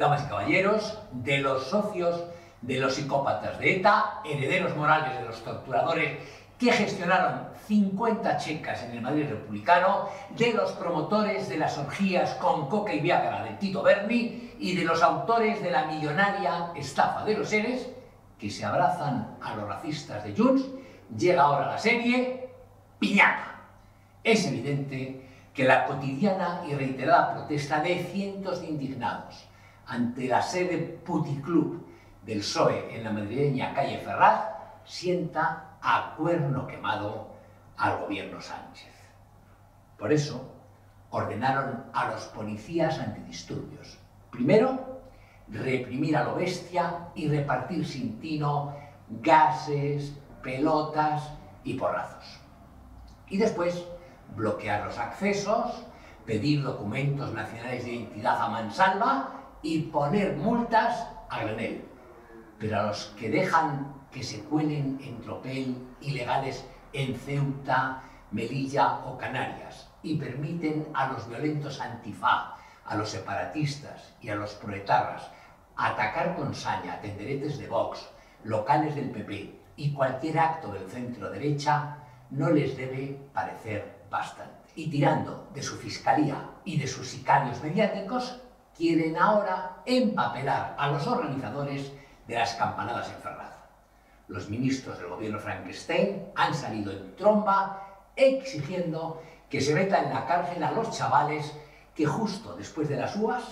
damas y caballeros, de los socios de los psicópatas de ETA, herederos morales de los torturadores que gestionaron 50 checas en el Madrid republicano, de los promotores de las orgías con coca y viagra de Tito Berni y de los autores de la millonaria estafa de los seres que se abrazan a los racistas de Junts, llega ahora la serie Piñata. Es evidente que la cotidiana y reiterada protesta de cientos de indignados ante la sede puticlub del PSOE en la madrileña calle Ferraz sienta a cuerno quemado al gobierno Sánchez. Por eso ordenaron a los policías antidisturbios. Primero, reprimir a lo bestia y repartir sin tino gases, pelotas y porrazos. Y después, bloquear los accesos, pedir documentos nacionales de identidad a mansalva y poner multas a granel. Pero a los que dejan que se cuelen en tropel ilegales en Ceuta, Melilla o Canarias y permiten a los violentos antifa, a los separatistas y a los proetarras atacar con saña tenderetes de Vox, locales del PP y cualquier acto del centro derecha, no les debe parecer bastante. Y tirando de su fiscalía y de sus sicarios mediáticos, quieren ahora empapelar a los organizadores de las campanadas en Ferraz. Los ministros del gobierno Frankenstein han salido en tromba exigiendo que se meta en la cárcel a los chavales que justo después de las uvas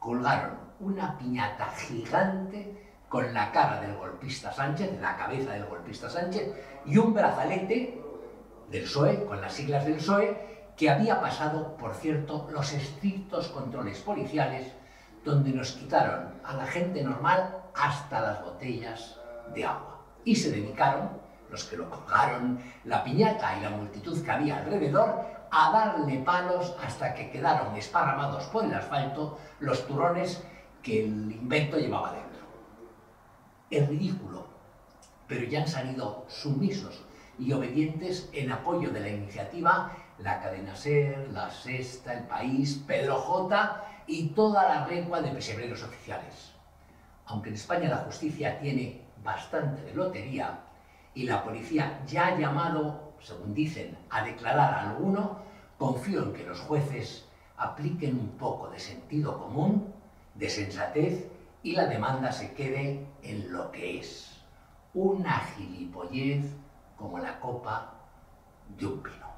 colgaron una piñata gigante con la cara del golpista Sánchez, la cabeza del golpista Sánchez, y un brazalete del PSOE, con las siglas del PSOE, que había pasado, por cierto, los estrictos controles policiales, donde nos quitaron a la gente normal hasta las botellas de agua. Y se dedicaron, los que lo colgaron, la piñata y la multitud que había alrededor, a darle palos hasta que quedaron esparramados por el asfalto los turrones que el invento llevaba dentro. Es ridículo, pero ya han salido sumisos y obedientes en apoyo de la iniciativa la cadena SER, la Sexta, el País, Pedro J y toda la regua de pesebreros oficiales. Aunque en España la justicia tiene bastante de lotería y la policía ya ha llamado, según dicen, a declarar a alguno, confío en que los jueces apliquen un poco de sentido común, de sensatez y la demanda se quede en lo que es, una gilipollez como la copa de un pino.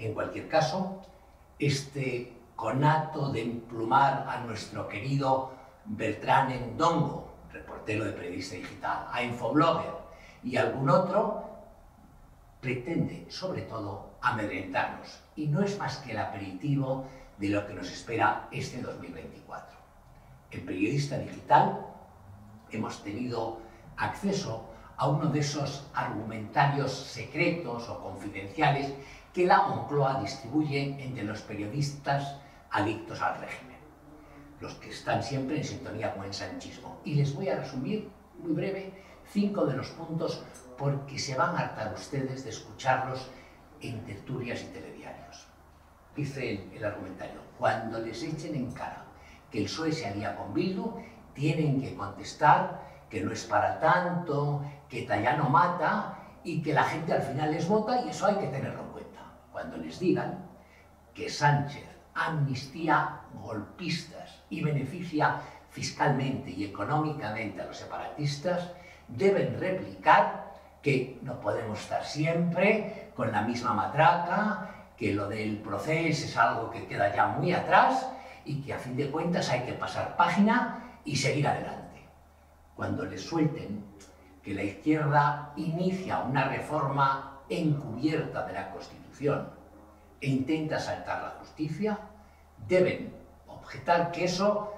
En cualquier caso, este conato de emplumar a nuestro querido Beltrán Endongo, reportero de Periodista Digital, a Infoblogger y algún otro, pretende sobre todo amedrentarnos y no es más que el aperitivo de lo que nos espera este 2024. En Periodista Digital hemos tenido acceso a uno de esos argumentarios secretos o confidenciales que la Moncloa distribuye entre los periodistas adictos al régimen, los que están siempre en sintonía con el sanchismo. Y les voy a resumir, muy breve, cinco de los puntos porque se van a hartar ustedes de escucharlos en tertulias y telediarios. Dice el, argumentario, cuando les echen en cara que el PSOE se alía con Bildu, tienen que contestar que no es para tanto, que Tallano mata y que la gente al final les vota y eso hay que tenerlo en cuenta. Cuando les digan que Sánchez amnistía golpistas y beneficia fiscalmente y económicamente a los separatistas, deben replicar que no podemos estar siempre con la misma matraca, que lo del proceso es algo que queda ya muy atrás y que a fin de cuentas hay que pasar página y seguir adelante. Cuando les suelten que la izquierda inicia una reforma encubierta de la Constitución e intenta saltar la justicia, deben objetar que eso,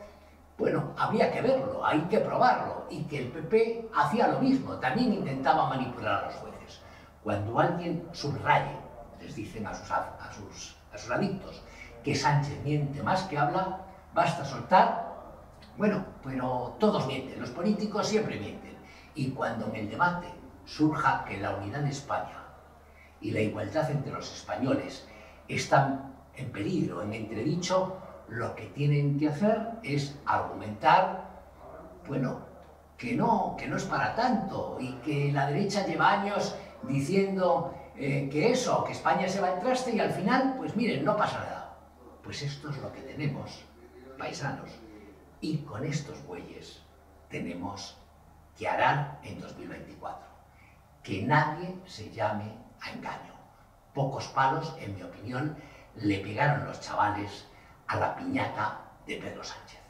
bueno, había que verlo, hay que probarlo, y que el PP hacía lo mismo, también intentaba manipular a los jueces. Cuando alguien subraye, les dicen a sus, a sus, a sus adictos, que Sánchez miente más que habla, basta soltar, bueno, pero todos mienten, los políticos siempre mienten. Y cuando en el debate surja que la unidad de España y la igualdad entre los españoles están en peligro, en entredicho, lo que tienen que hacer es argumentar, bueno, que no, que no es para tanto y que la derecha lleva años diciendo eh, que eso, que España se va al traste y al final, pues miren, no pasa nada. Pues esto es lo que tenemos, paisanos. Y con estos bueyes tenemos que arar en 2024. Que nadie se llame a engaño. Pocos palos, en mi opinión, le pegaron los chavales a la piñata de Pedro Sánchez.